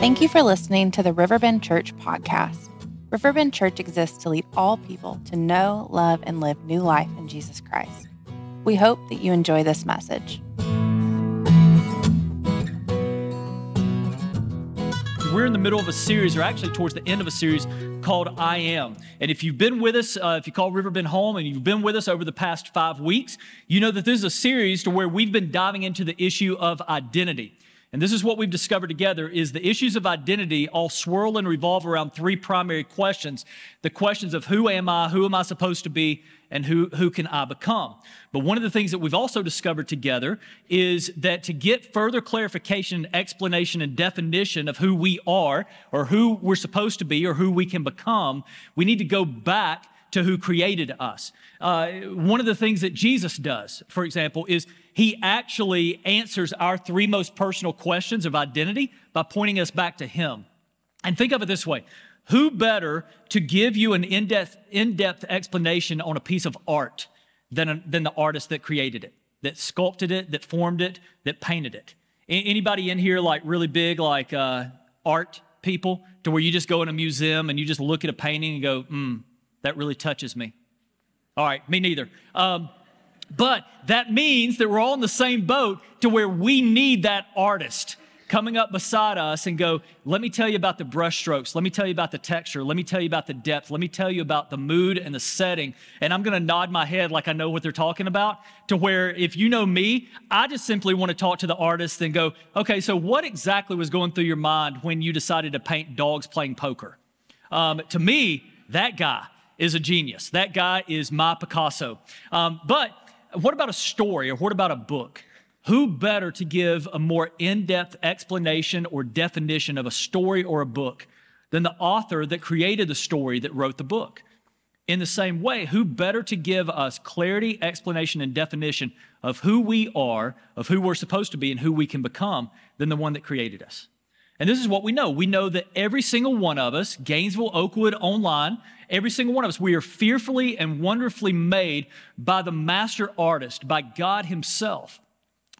Thank you for listening to the Riverbend Church podcast. Riverbend Church exists to lead all people to know, love, and live new life in Jesus Christ. We hope that you enjoy this message. We're in the middle of a series, or actually towards the end of a series called I Am. And if you've been with us, uh, if you call Riverbend home and you've been with us over the past five weeks, you know that this is a series to where we've been diving into the issue of identity. And this is what we've discovered together is the issues of identity all swirl and revolve around three primary questions. The questions of who am I, who am I supposed to be, and who, who can I become? But one of the things that we've also discovered together is that to get further clarification, explanation, and definition of who we are, or who we're supposed to be, or who we can become, we need to go back to who created us. Uh, one of the things that Jesus does, for example, is he actually answers our three most personal questions of identity by pointing us back to him. And think of it this way who better to give you an in depth, in-depth explanation on a piece of art than, than the artist that created it, that sculpted it, that formed it, that painted it? Anybody in here like really big, like uh, art people, to where you just go in a museum and you just look at a painting and go, hmm, that really touches me? All right, me neither. Um, but that means that we're all in the same boat to where we need that artist coming up beside us and go, let me tell you about the brushstrokes. Let me tell you about the texture. Let me tell you about the depth. Let me tell you about the mood and the setting. And I'm going to nod my head like I know what they're talking about to where if you know me, I just simply want to talk to the artist and go, okay, so what exactly was going through your mind when you decided to paint dogs playing poker? Um, to me, that guy is a genius. That guy is my Picasso. Um, but what about a story or what about a book? Who better to give a more in depth explanation or definition of a story or a book than the author that created the story that wrote the book? In the same way, who better to give us clarity, explanation, and definition of who we are, of who we're supposed to be, and who we can become than the one that created us? And this is what we know. We know that every single one of us, Gainesville, Oakwood, online, every single one of us, we are fearfully and wonderfully made by the master artist, by God Himself.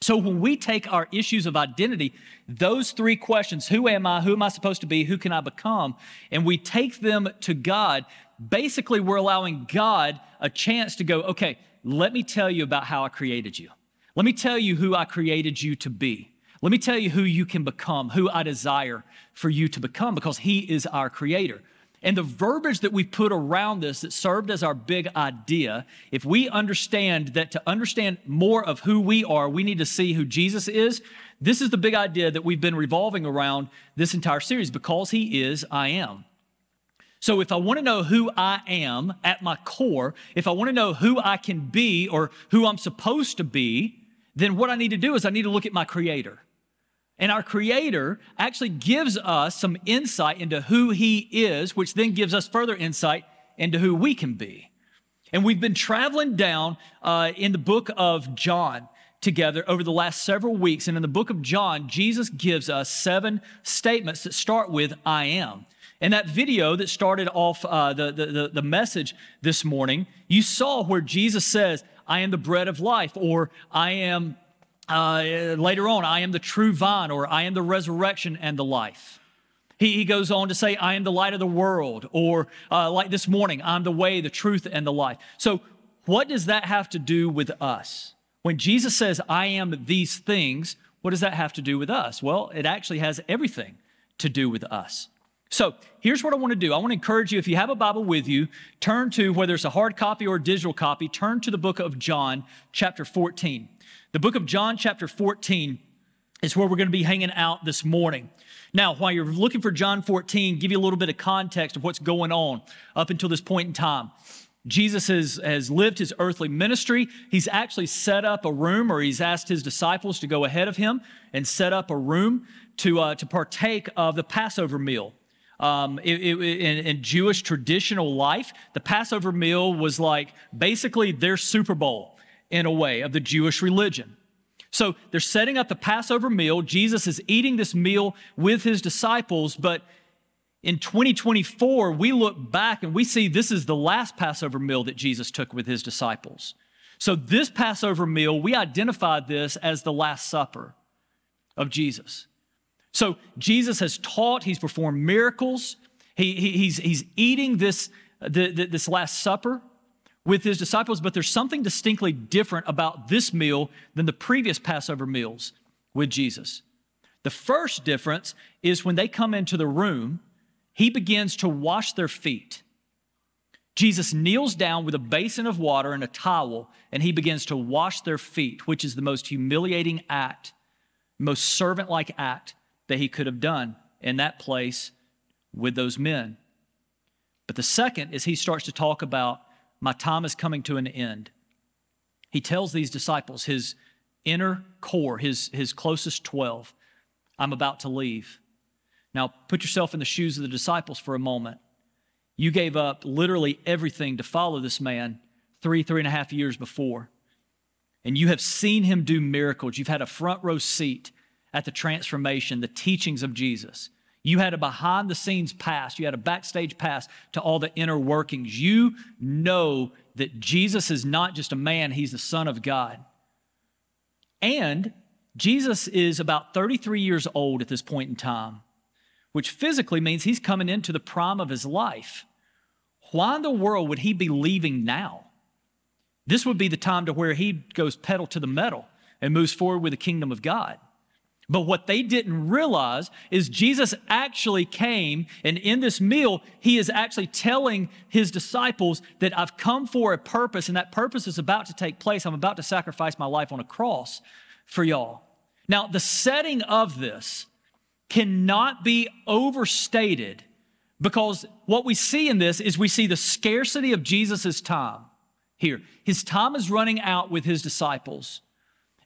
So when we take our issues of identity, those three questions who am I, who am I supposed to be, who can I become, and we take them to God, basically we're allowing God a chance to go, okay, let me tell you about how I created you. Let me tell you who I created you to be. Let me tell you who you can become, who I desire for you to become, because He is our creator. And the verbiage that we put around this that served as our big idea, if we understand that to understand more of who we are, we need to see who Jesus is. This is the big idea that we've been revolving around this entire series because He is, I am. So, if I want to know who I am at my core, if I want to know who I can be or who I'm supposed to be, then what I need to do is I need to look at my Creator. And our Creator actually gives us some insight into who He is, which then gives us further insight into who we can be. And we've been traveling down uh, in the book of John together over the last several weeks. And in the book of John, Jesus gives us seven statements that start with, I am. And that video that started off uh, the, the, the message this morning, you saw where Jesus says, I am the bread of life, or I am uh, later on, I am the true vine, or I am the resurrection and the life. He, he goes on to say, I am the light of the world, or uh, like this morning, I'm the way, the truth, and the life. So, what does that have to do with us? When Jesus says, I am these things, what does that have to do with us? Well, it actually has everything to do with us. So here's what I want to do. I want to encourage you, if you have a Bible with you, turn to, whether it's a hard copy or a digital copy, turn to the book of John, chapter 14. The book of John, chapter 14, is where we're going to be hanging out this morning. Now, while you're looking for John 14, give you a little bit of context of what's going on up until this point in time. Jesus has, has lived his earthly ministry. He's actually set up a room, or he's asked his disciples to go ahead of him and set up a room to, uh, to partake of the Passover meal. Um, it, it, in, in Jewish traditional life, the Passover meal was like basically their Super Bowl in a way, of the Jewish religion. So they're setting up the Passover meal. Jesus is eating this meal with his disciples, but in 2024, we look back and we see this is the last Passover meal that Jesus took with his disciples. So, this Passover meal, we identify this as the Last Supper of Jesus. So Jesus has taught, he's performed miracles, he, he, he's, he's eating this, the, the, this Last Supper with his disciples, but there's something distinctly different about this meal than the previous Passover meals with Jesus. The first difference is when they come into the room, he begins to wash their feet. Jesus kneels down with a basin of water and a towel, and he begins to wash their feet, which is the most humiliating act, most servant like act that he could have done in that place with those men. But the second is he starts to talk about, my time is coming to an end. He tells these disciples, his inner core, his, his closest 12, I'm about to leave. Now, put yourself in the shoes of the disciples for a moment. You gave up literally everything to follow this man three, three and a half years before. And you have seen him do miracles. You've had a front row seat at the transformation, the teachings of Jesus. You had a behind the scenes pass, you had a backstage pass to all the inner workings. You know that Jesus is not just a man, he's the Son of God. And Jesus is about 33 years old at this point in time, which physically means he's coming into the prime of his life. Why in the world would he be leaving now? This would be the time to where he goes pedal to the metal and moves forward with the kingdom of God. But what they didn't realize is Jesus actually came, and in this meal, he is actually telling his disciples that I've come for a purpose, and that purpose is about to take place. I'm about to sacrifice my life on a cross for y'all. Now, the setting of this cannot be overstated because what we see in this is we see the scarcity of Jesus' time here. His time is running out with his disciples.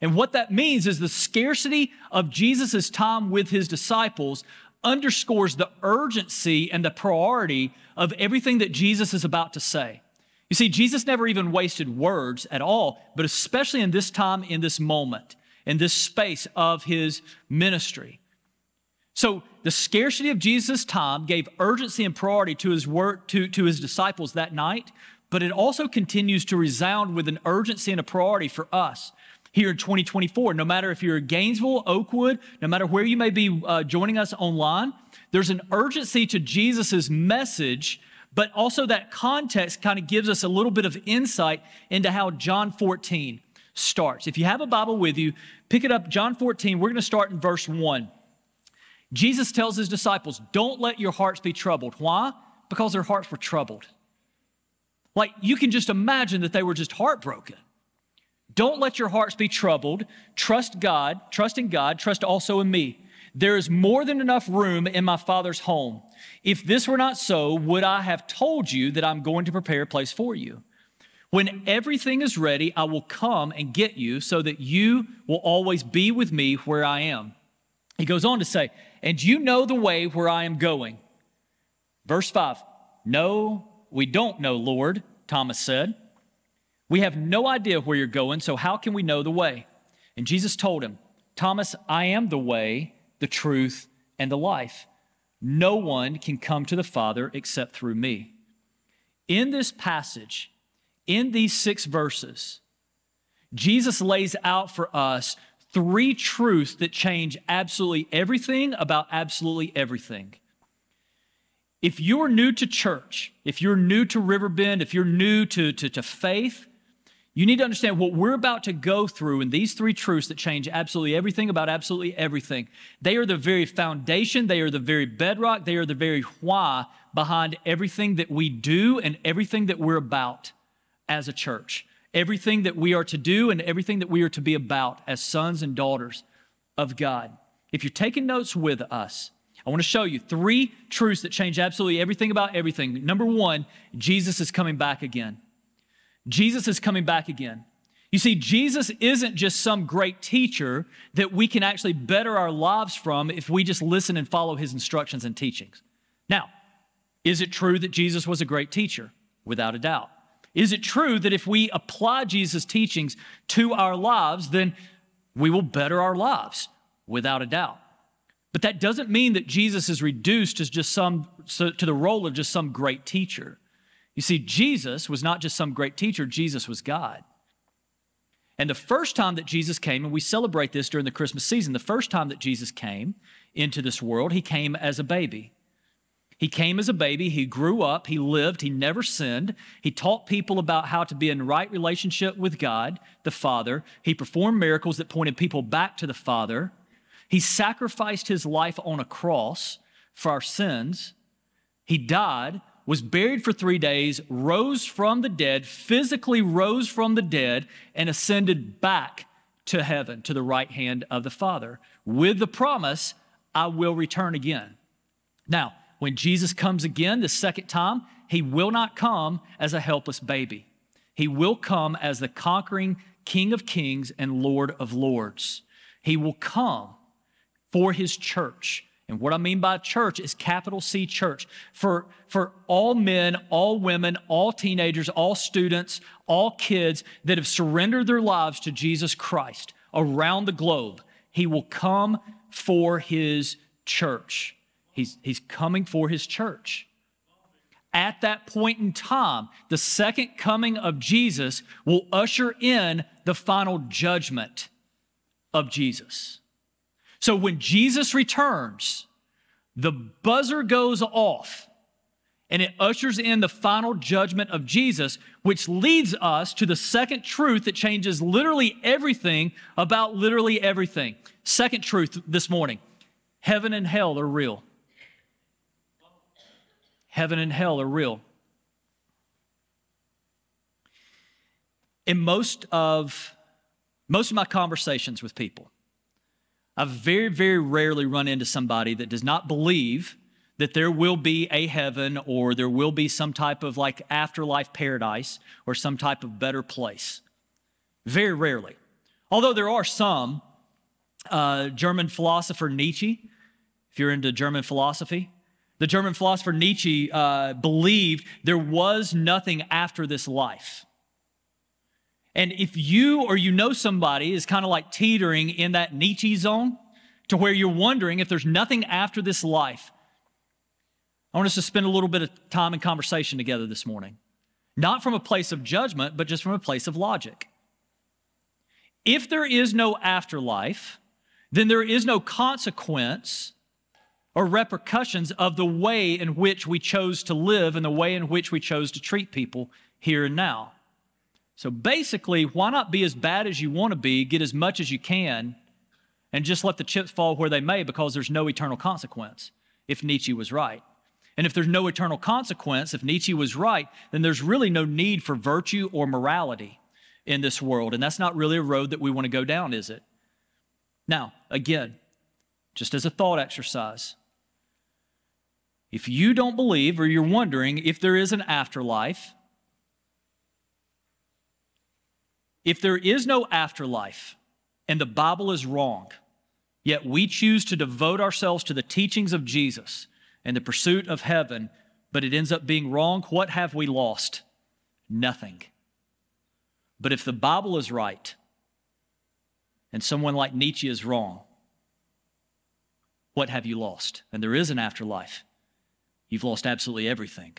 And what that means is the scarcity of Jesus' time with his disciples underscores the urgency and the priority of everything that Jesus is about to say. You see, Jesus never even wasted words at all, but especially in this time, in this moment, in this space of his ministry. So the scarcity of Jesus' time gave urgency and priority to his work to, to his disciples that night, but it also continues to resound with an urgency and a priority for us here in 2024. No matter if you're in Gainesville, Oakwood, no matter where you may be uh, joining us online, there's an urgency to Jesus' message, but also that context kind of gives us a little bit of insight into how John 14 starts. If you have a Bible with you, pick it up, John 14. We're going to start in verse 1. Jesus tells his disciples, Don't let your hearts be troubled. Why? Because their hearts were troubled. Like you can just imagine that they were just heartbroken. Don't let your hearts be troubled. Trust God, trust in God, trust also in me. There is more than enough room in my Father's home. If this were not so, would I have told you that I'm going to prepare a place for you? When everything is ready, I will come and get you so that you will always be with me where I am. He goes on to say, And you know the way where I am going. Verse 5 No, we don't know, Lord, Thomas said. We have no idea where you're going, so how can we know the way? And Jesus told him, Thomas, I am the way, the truth, and the life. No one can come to the Father except through me. In this passage, in these six verses, Jesus lays out for us three truths that change absolutely everything about absolutely everything. If you're new to church, if you're new to Riverbend, if you're new to, to, to faith, you need to understand what we're about to go through in these three truths that change absolutely everything about absolutely everything. They are the very foundation, they are the very bedrock, they are the very why behind everything that we do and everything that we're about as a church. Everything that we are to do and everything that we are to be about as sons and daughters of God. If you're taking notes with us, I want to show you three truths that change absolutely everything about everything. Number one, Jesus is coming back again. Jesus is coming back again. You see, Jesus isn't just some great teacher that we can actually better our lives from if we just listen and follow his instructions and teachings. Now, is it true that Jesus was a great teacher? Without a doubt. Is it true that if we apply Jesus' teachings to our lives, then we will better our lives? Without a doubt. But that doesn't mean that Jesus is reduced as just some to the role of just some great teacher. You see, Jesus was not just some great teacher, Jesus was God. And the first time that Jesus came, and we celebrate this during the Christmas season, the first time that Jesus came into this world, he came as a baby. He came as a baby, he grew up, he lived, he never sinned. He taught people about how to be in right relationship with God, the Father. He performed miracles that pointed people back to the Father. He sacrificed his life on a cross for our sins. He died, was buried for three days, rose from the dead, physically rose from the dead, and ascended back to heaven, to the right hand of the Father, with the promise, I will return again. Now, when Jesus comes again the second time, he will not come as a helpless baby. He will come as the conquering King of kings and Lord of lords. He will come for his church. And what I mean by church is capital C church. For, for all men, all women, all teenagers, all students, all kids that have surrendered their lives to Jesus Christ around the globe, he will come for his church. He's, he's coming for his church. At that point in time, the second coming of Jesus will usher in the final judgment of Jesus. So when Jesus returns, the buzzer goes off and it ushers in the final judgment of Jesus, which leads us to the second truth that changes literally everything about literally everything. Second truth this morning heaven and hell are real heaven and hell are real. In most of most of my conversations with people, I very, very rarely run into somebody that does not believe that there will be a heaven or there will be some type of like afterlife paradise or some type of better place. Very rarely. Although there are some, uh, German philosopher Nietzsche, if you're into German philosophy, the German philosopher Nietzsche uh, believed there was nothing after this life. And if you or you know somebody is kind of like teetering in that Nietzsche zone to where you're wondering if there's nothing after this life, I want us to spend a little bit of time in conversation together this morning. Not from a place of judgment, but just from a place of logic. If there is no afterlife, then there is no consequence or repercussions of the way in which we chose to live and the way in which we chose to treat people here and now. So basically, why not be as bad as you want to be, get as much as you can, and just let the chips fall where they may because there's no eternal consequence if Nietzsche was right. And if there's no eternal consequence, if Nietzsche was right, then there's really no need for virtue or morality in this world. And that's not really a road that we want to go down, is it? Now, again, just as a thought exercise, if you don't believe or you're wondering if there is an afterlife, if there is no afterlife and the Bible is wrong, yet we choose to devote ourselves to the teachings of Jesus and the pursuit of heaven, but it ends up being wrong, what have we lost? Nothing. But if the Bible is right and someone like Nietzsche is wrong, what have you lost? And there is an afterlife you've lost absolutely everything.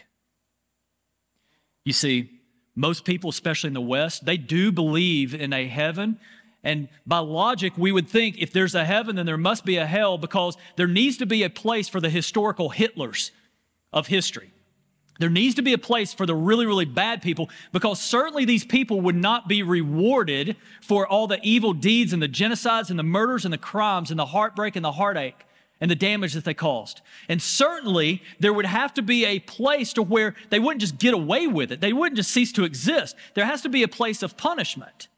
You see, most people, especially in the West, they do believe in a heaven. And by logic, we would think if there's a heaven, then there must be a hell because there needs to be a place for the historical Hitlers of history. There needs to be a place for the really, really bad people because certainly these people would not be rewarded for all the evil deeds and the genocides and the murders and the crimes and the heartbreak and the heartache and the damage that they caused. And certainly there would have to be a place to where they wouldn't just get away with it. They wouldn't just cease to exist. There has to be a place of punishment.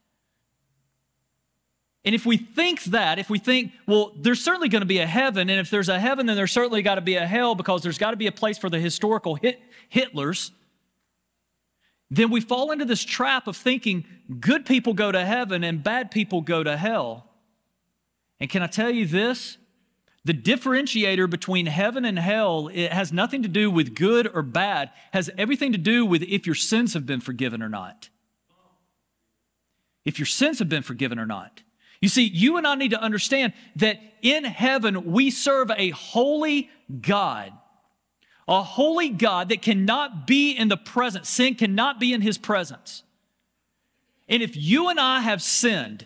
And if we think that, if we think, well, there's certainly going to be a heaven, and if there's a heaven, then there's certainly got to be a hell because there's got to be a place for the historical hit, Hitlers, then we fall into this trap of thinking good people go to heaven and bad people go to hell. And can I tell you this? The differentiator between heaven and hell it has nothing to do with good or bad, has everything to do with if your sins have been forgiven or not. If your sins have been forgiven or not. You see, you and I need to understand that in heaven we serve a holy God. A holy God that cannot be in the presence. Sin cannot be in his presence. And if you and I have sinned,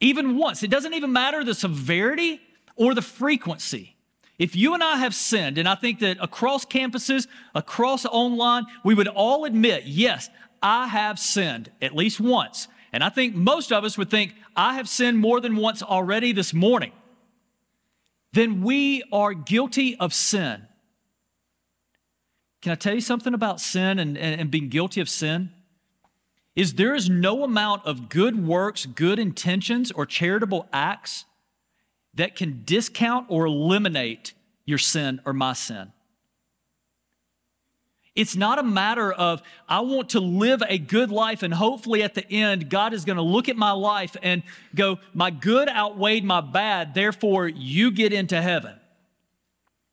even once, it doesn't even matter the severity or the frequency. If you and I have sinned, and I think that across campuses, across online, we would all admit, yes, I have sinned at least once. And I think most of us would think, I have sinned more than once already this morning. Then we are guilty of sin. Can I tell you something about sin and, and, and being guilty of sin? Is there is no amount of good works, good intentions, or charitable acts that can discount or eliminate your sin or my sin. It's not a matter of, I want to live a good life, and hopefully at the end, God is going to look at my life and go, My good outweighed my bad, therefore you get into heaven.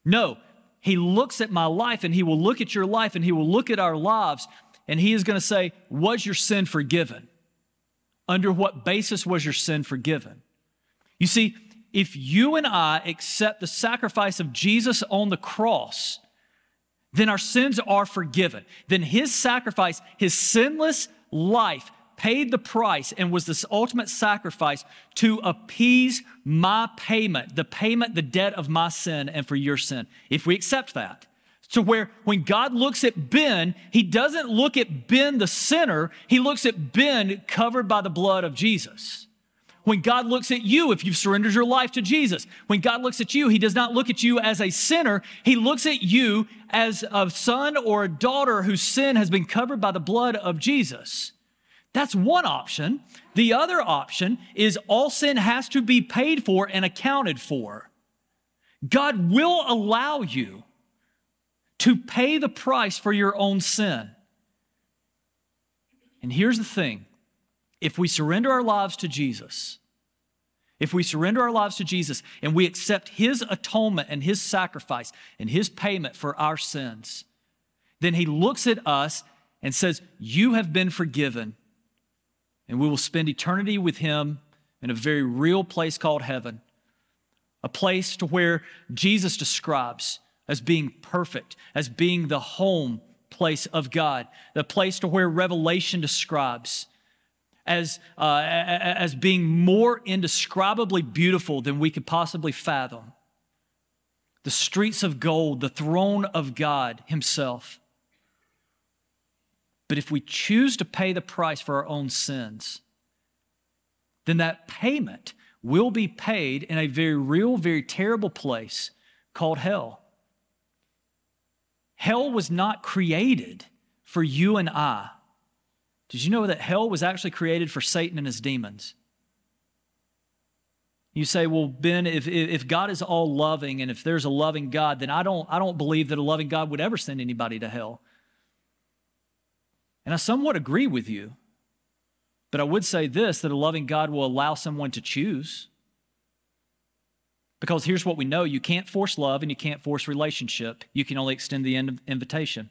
No, He looks at my life and He will look at your life and He will look at our lives and He is going to say, Was your sin forgiven? Under what basis was your sin forgiven? You see, if you and I accept the sacrifice of Jesus on the cross, then our sins are forgiven. Then his sacrifice, his sinless life, paid the price and was this ultimate sacrifice to appease my payment, the payment, the debt of my sin and for your sin. If we accept that, to where when God looks at Ben, he doesn't look at Ben the sinner, he looks at Ben covered by the blood of Jesus. When God looks at you, if you've surrendered your life to Jesus, when God looks at you, He does not look at you as a sinner. He looks at you as a son or a daughter whose sin has been covered by the blood of Jesus. That's one option. The other option is all sin has to be paid for and accounted for. God will allow you to pay the price for your own sin. And here's the thing if we surrender our lives to Jesus, if we surrender our lives to Jesus and we accept His atonement and His sacrifice and His payment for our sins, then He looks at us and says, You have been forgiven. And we will spend eternity with Him in a very real place called heaven, a place to where Jesus describes as being perfect, as being the home place of God, the place to where Revelation describes as, uh, as being more indescribably beautiful than we could possibly fathom. The streets of gold, the throne of God Himself. But if we choose to pay the price for our own sins, then that payment will be paid in a very real, very terrible place called hell. Hell was not created for you and I. Did you know that hell was actually created for Satan and his demons? You say, well, Ben, if, if God is all loving and if there's a loving God, then I don't, I don't believe that a loving God would ever send anybody to hell. And I somewhat agree with you. But I would say this that a loving God will allow someone to choose. Because here's what we know you can't force love and you can't force relationship. You can only extend the invitation.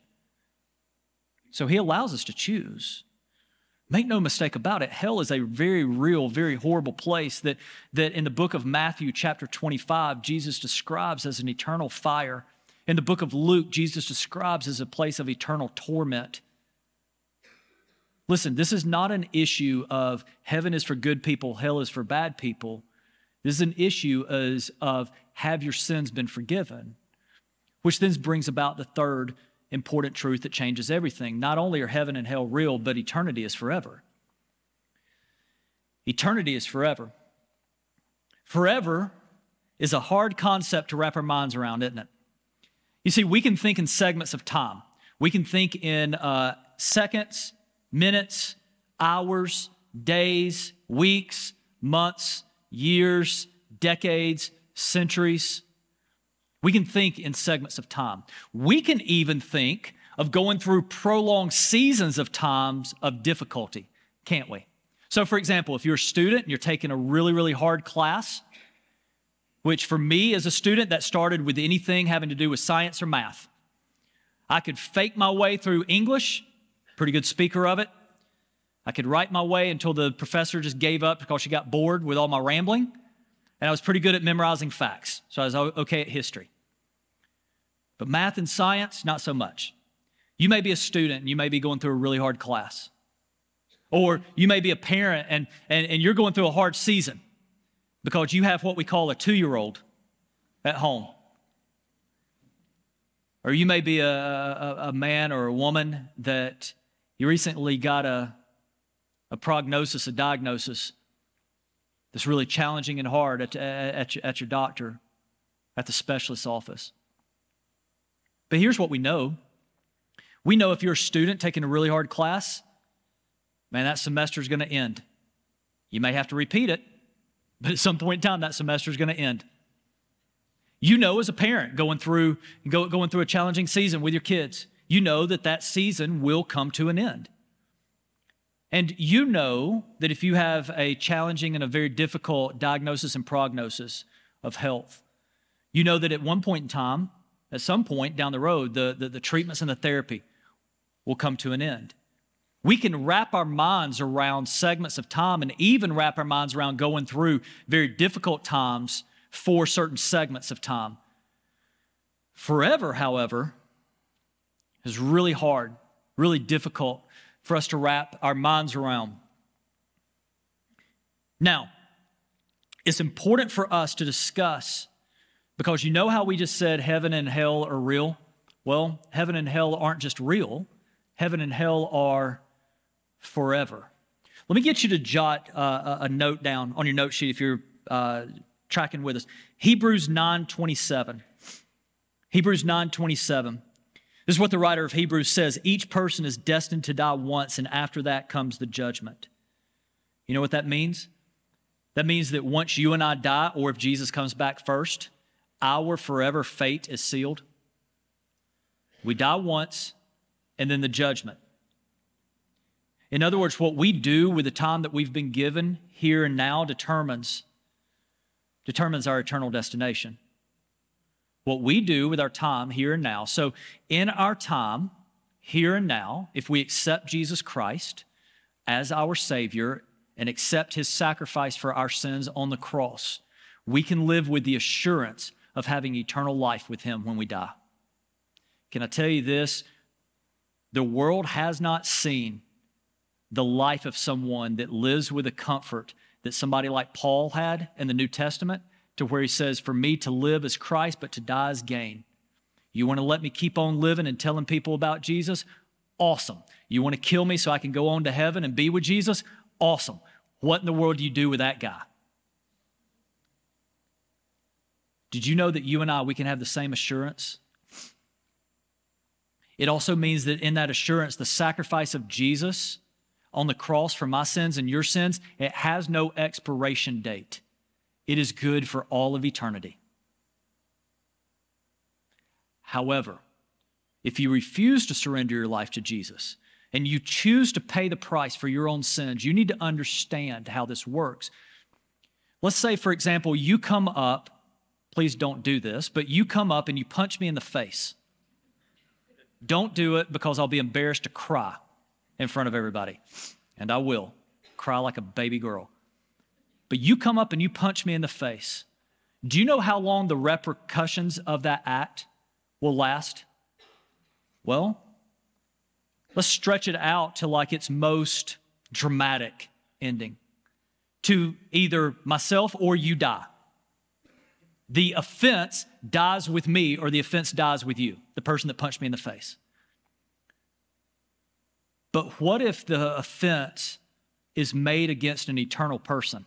So he allows us to choose. Make no mistake about it, hell is a very real, very horrible place that, that in the book of Matthew, chapter 25, Jesus describes as an eternal fire. In the book of Luke, Jesus describes as a place of eternal torment. Listen, this is not an issue of heaven is for good people, hell is for bad people. This is an issue as of have your sins been forgiven? Which then brings about the third important truth that changes everything. Not only are heaven and hell real, but eternity is forever. Eternity is forever. Forever is a hard concept to wrap our minds around, isn't it? You see, we can think in segments of time. We can think in uh, seconds, minutes, hours, days, weeks, months, years, decades, centuries. We can think in segments of time. We can even think of going through prolonged seasons of times of difficulty, can't we? So, for example, if you're a student and you're taking a really, really hard class, which for me as a student, that started with anything having to do with science or math. I could fake my way through English, pretty good speaker of it. I could write my way until the professor just gave up because she got bored with all my rambling. And I was pretty good at memorizing facts, so I was okay at history. But math and science, not so much. You may be a student and you may be going through a really hard class. Or you may be a parent and, and, and you're going through a hard season because you have what we call a two year old at home. Or you may be a, a, a, man or a woman that you recently got a, a prognosis, a diagnosis that's really challenging and hard at, at, at your doctor, at the specialist's office. But here's what we know we know if you're a student taking a really hard class, man, that semester is going to end. You may have to repeat it, but at some point in time, that semester is going to end. You know, as a parent going through, go, going through a challenging season with your kids, you know that that season will come to an end. And you know that if you have a challenging and a very difficult diagnosis and prognosis of health, you know that at one point in time, at some point down the road, the, the, the treatments and the therapy will come to an end. We can wrap our minds around segments of time and even wrap our minds around going through very difficult times for certain segments of time. Forever, however, is really hard, really difficult for us to wrap our minds around. Now, it's important for us to discuss because you know how we just said heaven and hell are real? Well, heaven and hell aren't just real, heaven and hell are forever. Let me get you to jot uh, a note down on your note sheet if you're uh, tracking with us. Hebrews 9:27. Hebrews 9:27. This is what the writer of Hebrews says each person is destined to die once, and after that comes the judgment. You know what that means? That means that once you and I die, or if Jesus comes back first, our forever fate is sealed. We die once, and then the judgment. In other words, what we do with the time that we've been given here and now determines, determines our eternal destination what we do with our time here and now. So, in our time here and now, if we accept Jesus Christ as our Savior and accept His sacrifice for our sins on the cross, we can live with the assurance of having eternal life with Him when we die. Can I tell you this? The world has not seen the life of someone that lives with a comfort that somebody like Paul had in the New Testament to where he says, For me to live is Christ, but to die is gain. You want to let me keep on living and telling people about Jesus? Awesome. You want to kill me so I can go on to heaven and be with Jesus? Awesome. What in the world do you do with that guy? Did you know that you and I, we can have the same assurance? It also means that in that assurance, the sacrifice of Jesus on the cross for my sins and your sins, it has no expiration date. It is good for all of eternity. However, if you refuse to surrender your life to Jesus and you choose to pay the price for your own sins, you need to understand how this works. Let's say, for example, you come up, please don't do this, but you come up and you punch me in the face. Don't do it because I'll be embarrassed to cry in front of everybody. And I will cry like a baby girl but you come up and you punch me in the face. Do you know how long the repercussions of that act will last? Well, let's stretch it out to like its most dramatic ending to either myself or you die. The offense dies with me or the offense dies with you, the person that punched me in the face. But what if the offense is made against an eternal person?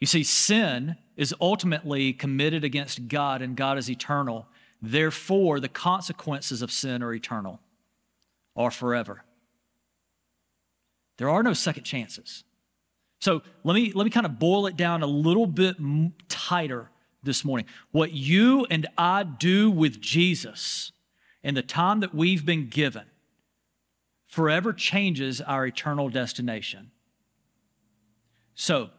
You see, sin is ultimately committed against God, and God is eternal. Therefore, the consequences of sin are eternal or forever. There are no second chances. So let me, let me kind of boil it down a little bit tighter this morning. What you and I do with Jesus in the time that we've been given forever changes our eternal destination. So,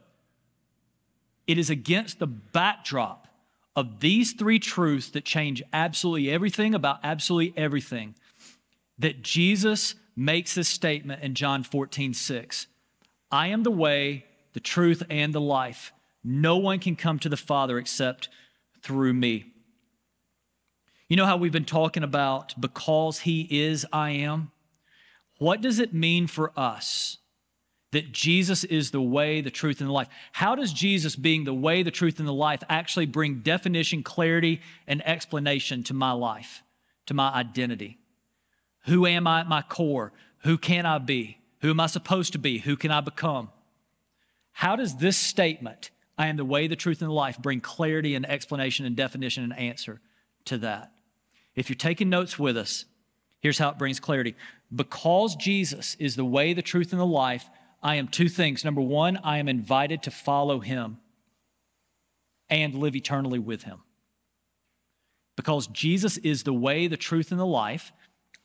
it is against the backdrop of these three truths that change absolutely everything about absolutely everything that Jesus makes this statement in John 14, 6. I am the way, the truth, and the life. No one can come to the Father except through me. You know how we've been talking about because He is, I am? What does it mean for us that Jesus is the way, the truth, and the life? How does Jesus, being the way, the truth, and the life, actually bring definition, clarity, and explanation to my life, to my identity? Who am I at my core? Who can I be? Who am I supposed to be? Who can I become? How does this statement, I am the way, the truth, and the life, bring clarity and explanation and definition and answer to that? If you're taking notes with us, here's how it brings clarity. Because Jesus is the way, the truth, and the life, I am two things. Number one, I am invited to follow him and live eternally with him. Because Jesus is the way, the truth, and the life,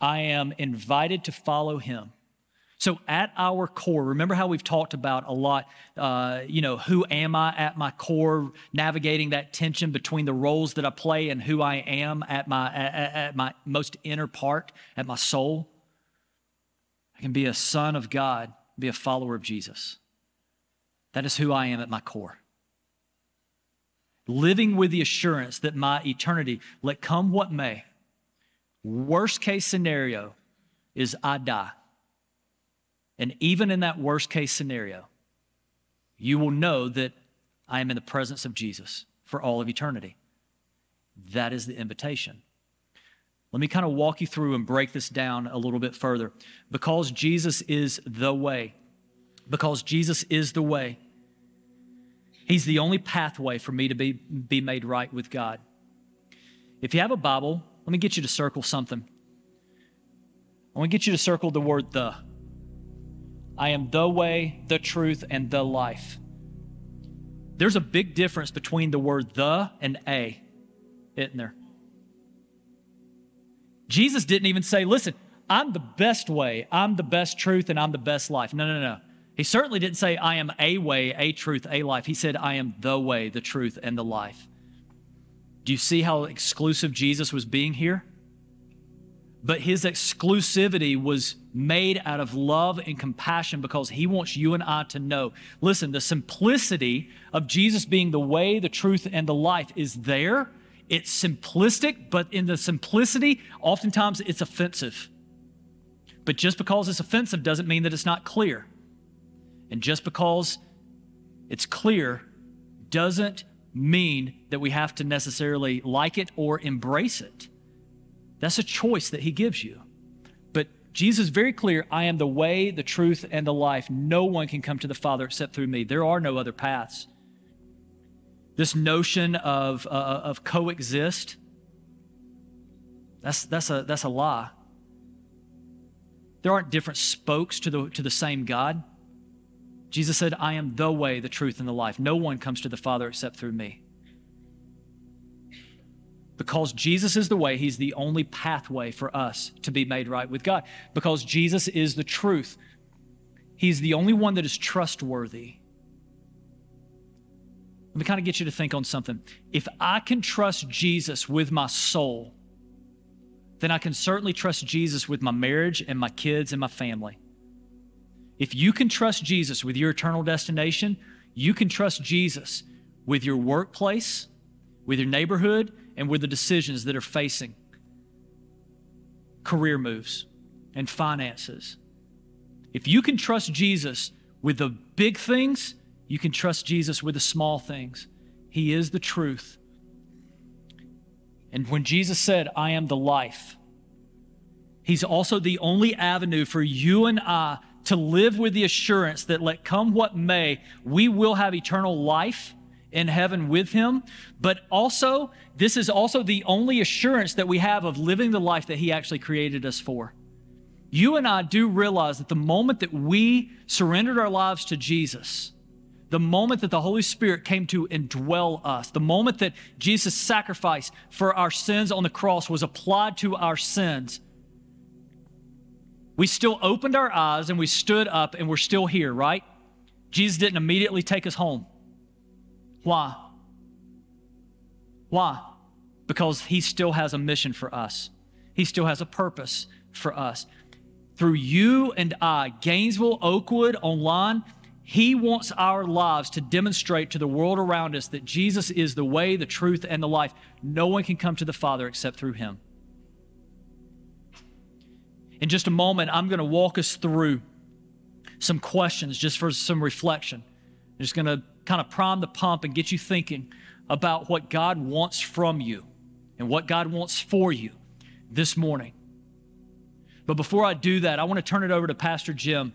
I am invited to follow him. So, at our core, remember how we've talked about a lot, uh, you know, who am I at my core, navigating that tension between the roles that I play and who I am at my, at, at my most inner part, at my soul? I can be a son of God, be a follower of Jesus. That is who I am at my core. Living with the assurance that my eternity, let come what may, worst case scenario is I die. And even in that worst case scenario, you will know that I am in the presence of Jesus for all of eternity. That is the invitation. Let me kind of walk you through and break this down a little bit further. Because Jesus is the way, because Jesus is the way, He's the only pathway for me to be, be made right with God. If you have a Bible, let me get you to circle something. I want to get you to circle the word the. I am the way, the truth, and the life. There's a big difference between the word the and a, isn't there? Jesus didn't even say, listen, I'm the best way, I'm the best truth, and I'm the best life. No, no, no. He certainly didn't say, I am a way, a truth, a life. He said, I am the way, the truth, and the life. Do you see how exclusive Jesus was being here? But his exclusivity was made out of love and compassion because he wants you and I to know. Listen, the simplicity of Jesus being the way, the truth, and the life is there. It's simplistic, but in the simplicity, oftentimes it's offensive. But just because it's offensive doesn't mean that it's not clear. And just because it's clear doesn't mean that we have to necessarily like it or embrace it. That's a choice that he gives you. But Jesus is very clear I am the way, the truth, and the life. No one can come to the Father except through me. There are no other paths. This notion of, uh, of coexist, that's, that's, a, that's a lie. There aren't different spokes to the, to the same God. Jesus said, I am the way, the truth, and the life. No one comes to the Father except through me. Because Jesus is the way, He's the only pathway for us to be made right with God. Because Jesus is the truth, He's the only one that is trustworthy. Let me kind of get you to think on something. If I can trust Jesus with my soul, then I can certainly trust Jesus with my marriage and my kids and my family. If you can trust Jesus with your eternal destination, you can trust Jesus with your workplace, with your neighborhood, and with the decisions that are facing career moves and finances. If you can trust Jesus with the big things, you can trust Jesus with the small things. He is the truth. And when Jesus said, I am the life, He's also the only avenue for you and I to live with the assurance that let come what may, we will have eternal life in heaven with him. But also, this is also the only assurance that we have of living the life that he actually created us for. You and I do realize that the moment that we surrendered our lives to Jesus, the moment that the Holy Spirit came to indwell us, the moment that Jesus' sacrifice for our sins on the cross was applied to our sins, we still opened our eyes and we stood up and we're still here, right? Jesus didn't immediately take us home. Why? Why? Because He still has a mission for us, He still has a purpose for us. Through you and I, Gainesville, Oakwood, online, He wants our lives to demonstrate to the world around us that Jesus is the way, the truth, and the life. No one can come to the Father except through Him. In just a moment, I'm going to walk us through some questions just for some reflection. I'm just going to kind of prime the pump and get you thinking about what God wants from you and what God wants for you this morning. But before I do that, I want to turn it over to Pastor Jim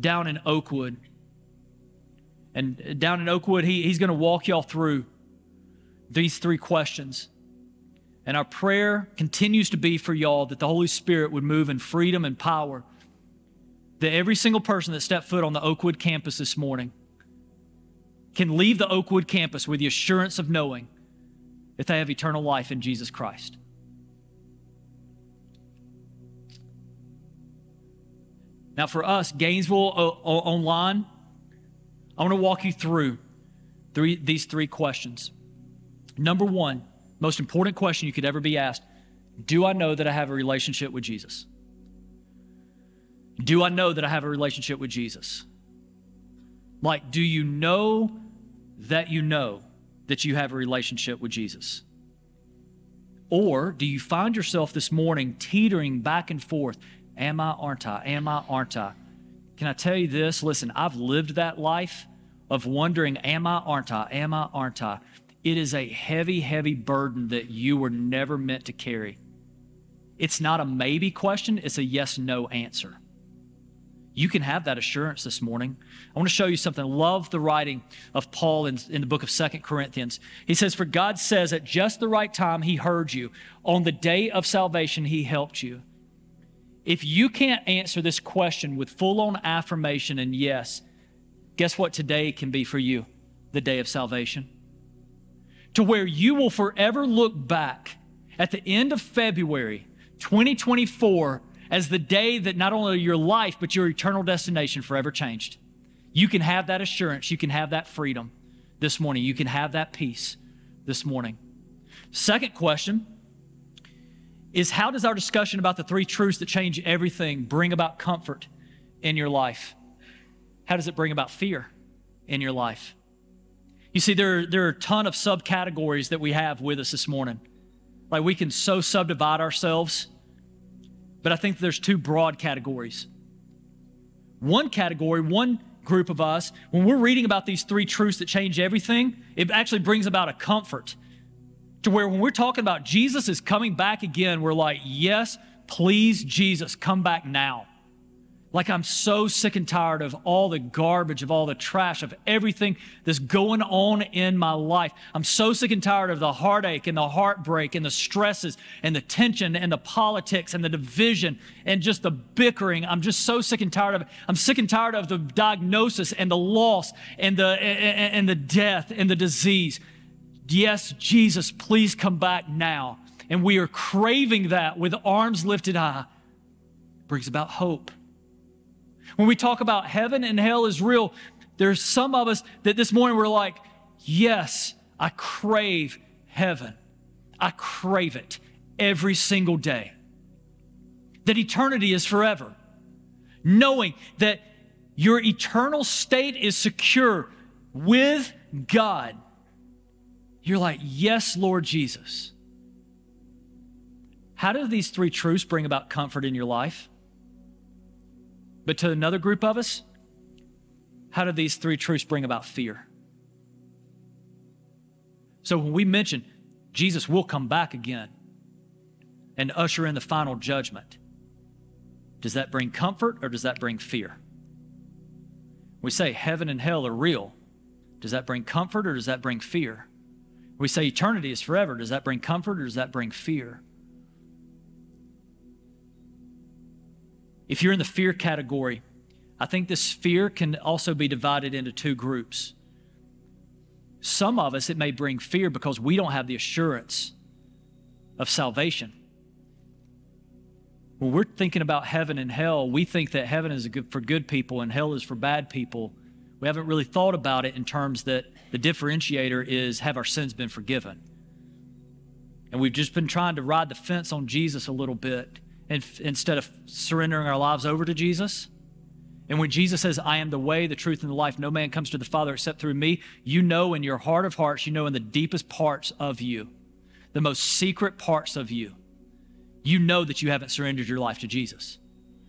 down in Oakwood. And uh, down in Oakwood, he, he's going to walk y'all through these three questions. And our prayer continues to be for y'all that the Holy Spirit would move in freedom and power. That every single person that stepped foot on the Oakwood campus this morning can leave the Oakwood campus with the assurance of knowing that they have eternal life in Jesus Christ. Now, for us, Gainesville Online, I want to walk you through three, these three questions. Number one, most important question you could ever be asked Do I know that I have a relationship with Jesus? Do I know that I have a relationship with Jesus? Like, do you know that you know that you have a relationship with Jesus? Or do you find yourself this morning teetering back and forth? Am I, aren't I? Am I, aren't I? Can I tell you this? Listen, I've lived that life of wondering, Am I, aren't I? Am I, aren't I? It is a heavy, heavy burden that you were never meant to carry. It's not a maybe question, it's a yes no answer. You can have that assurance this morning. I want to show you something. Love the writing of Paul in, in the book of Second Corinthians. He says, For God says, at just the right time, He heard you. On the day of salvation, He helped you. If you can't answer this question with full on affirmation and yes, guess what today can be for you? The day of salvation to where you will forever look back at the end of February 2024 as the day that not only your life, but your eternal destination forever changed. You can have that assurance. You can have that freedom this morning. You can have that peace this morning. Second question is how does our discussion about the three truths that change everything bring about comfort in your life? How does it bring about fear in your life? You see, there, there are a ton of subcategories that we have with us this morning. Like we can so subdivide ourselves, but I think there's two broad categories. One category, one group of us, when we're reading about these three truths that change everything, it actually brings about a comfort to where when we're talking about Jesus is coming back again, we're like, yes, please, Jesus, come back now. Like I'm so sick and tired of all the garbage, of all the trash, of everything that's going on in my life. I'm so sick and tired of the heartache and the heartbreak and the stresses and the tension and the politics and the division and just the bickering. I'm just so sick and tired of it. I'm sick and tired of the diagnosis and the loss and the and, and the death and the disease. Yes, Jesus, please come back now. And we are craving that with arms lifted high. Brings about hope when we talk about heaven and hell is real, there's some of us that this morning we're like, yes, I crave heaven. I crave it every single day. That eternity is forever. Knowing that your eternal state is secure with God. You're like, yes, Lord Jesus. How do these three truths bring about comfort in your life? But to another group of us, how do these three truths bring about fear? So when we mention Jesus will come back again and usher in the final judgment, does that bring comfort or does that bring fear? We say heaven and hell are real. Does that bring comfort or does that bring fear? We say eternity is forever. Does that bring comfort or does that bring fear? If you're in the fear category, I think this fear can also be divided into two groups. Some of us, it may bring fear because we don't have the assurance of salvation. When we're thinking about heaven and hell, we think that heaven is for good people and hell is for bad people. We haven't really thought about it in terms that the differentiator is have our sins been forgiven? And we've just been trying to ride the fence on Jesus a little bit and, instead of surrendering our lives over to Jesus. And when Jesus says, I am the way, the truth, and the life, no man comes to the Father except through me, you know in your heart of hearts, you know in the deepest parts of you, the most secret parts of you, you know that you haven't surrendered your life to Jesus.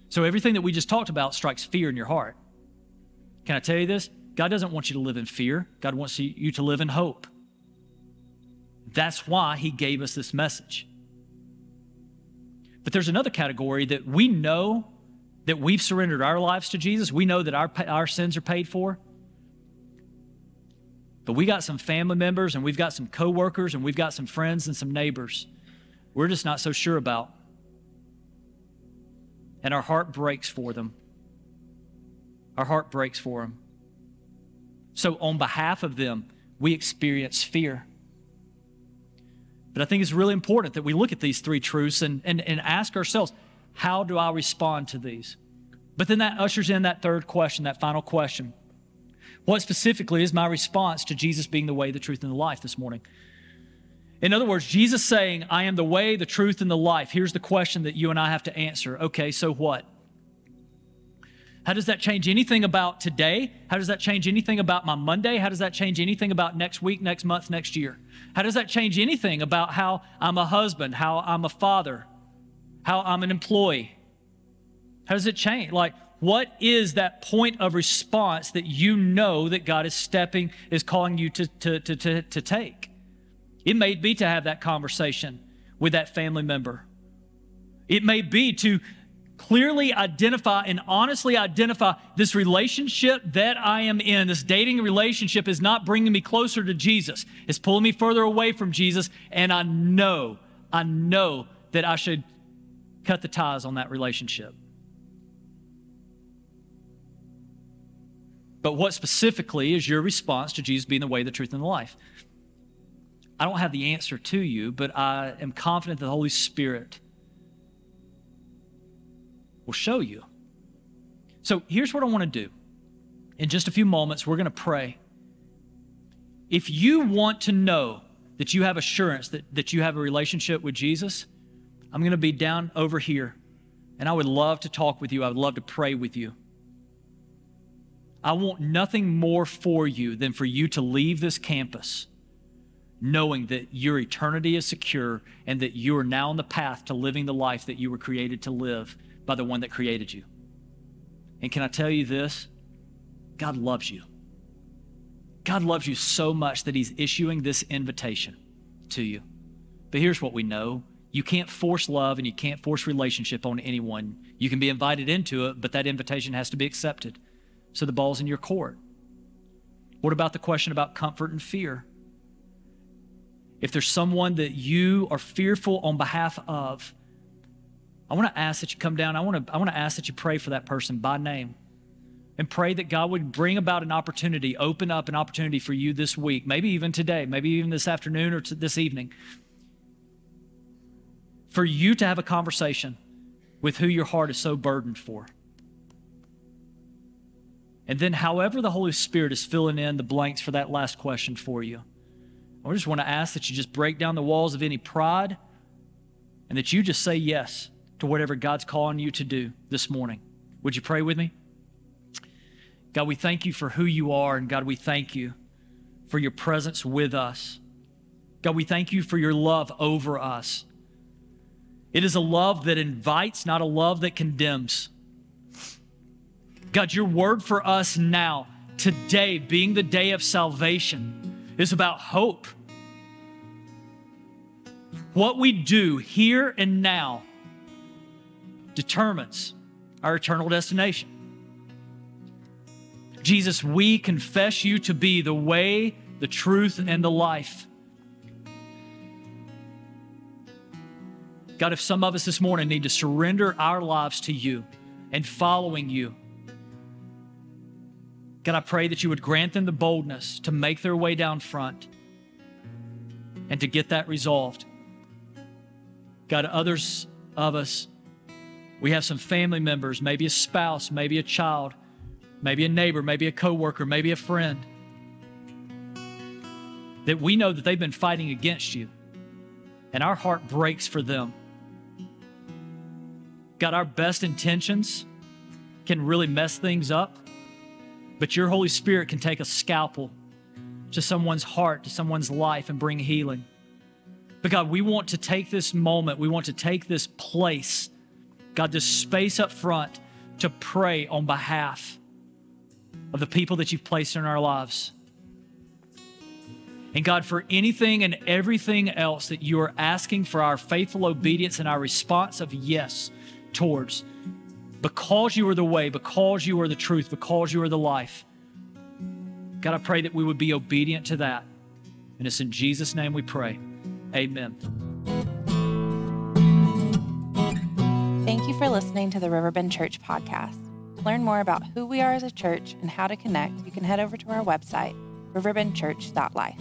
So everything that we just talked about strikes fear in your heart. Can I tell you this? God doesn't want you to live in fear, God wants you to live in hope. That's why He gave us this message. But there's another category that we know that we've surrendered our lives to Jesus. We know that our, our sins are paid for. But we got some family members and we've got some coworkers and we've got some friends and some neighbors we're just not so sure about. And our heart breaks for them. Our heart breaks for them. So, on behalf of them, we experience fear. But I think it's really important that we look at these three truths and, and, and ask ourselves, how do I respond to these? But then that ushers in that third question, that final question. What specifically is my response to Jesus being the way, the truth, and the life this morning? In other words, Jesus saying, I am the way, the truth, and the life. Here's the question that you and I have to answer. Okay, so what? How does that change anything about today? How does that change anything about my Monday? How does that change anything about next week, next month, next year? How does that change anything about how I'm a husband, how I'm a father, how I'm an employee? How does it change? Like, what is that point of response that you know that God is stepping, is calling you to, to, to, to, to take? It may be to have that conversation with that family member. It may be to clearly identify and honestly identify this relationship that I am in, this dating relationship is not bringing me closer to Jesus. It's pulling me further away from Jesus. And I know, I know that I should cut the ties on that relationship. But what specifically is your response to Jesus being the way, the truth, and the life? I don't have the answer to you, but I am confident that the Holy Spirit will show you. So here's what I want to do. In just a few moments, we're going to pray. If you want to know that you have assurance that, that you have a relationship with Jesus, I'm going to be down over here. And I would love to talk with you. I would love to pray with you. I want nothing more for you than for you to leave this campus knowing that your eternity is secure and that you are now on the path to living the life that you were created to live by the one that created you. And can I tell you this? God loves you. God loves you so much that He's issuing this invitation to you. But here's what we know you can't force love and you can't force relationship on anyone. You can be invited into it, but that invitation has to be accepted. So the ball's in your court. What about the question about comfort and fear? if there's someone that you are fearful on behalf of, I want to ask that you come down. I want to, I want to ask that you pray for that person by name and pray that God would bring about an opportunity, open up an opportunity for you this week, maybe even today, maybe even this afternoon or this evening, for you to have a conversation with who your heart is so burdened for. And then, however, the Holy Spirit is filling in the blanks for that last question for you. I just want to ask that you just break down the walls of any pride and that you just say yes to whatever God's calling you to do this morning. Would you pray with me? God, we thank you for who you are, and God, we thank you for your presence with us. God, we thank you for your love over us. It is a love that invites, not a love that condemns. God, your word for us now, today, being the day of salvation, is about hope. What we do here and now determines our eternal destination. Jesus, we confess you to be the way, the truth, and the life. God, if some of us this morning need to surrender our lives to you and following you, God, I pray that you would grant them the boldness to make their way down front and to get that resolved. God, others of us, we have some family members, maybe a spouse, maybe a child, maybe a neighbor, maybe a coworker, maybe a friend, that we know that they've been fighting against you, and our heart breaks for them. God, our best intentions can really mess things up, but your Holy Spirit can take a scalpel to someone's heart, to someone's life, and bring healing. But God, we want to take this moment, we want to take this place, God, this space up front to pray on behalf of the people that you've placed in our lives. And God, for anything and everything else that you are asking for our faithful obedience and our response of yes towards, because you are the way, because you are the truth, because you are the life. God, I pray that we would be obedient to that. And it's in Jesus' name we pray. Amen. Thank you for listening to the Riverbend Church podcast. To learn more about who we are as a church and how to connect, you can head over to our website, riverbendchurch.life.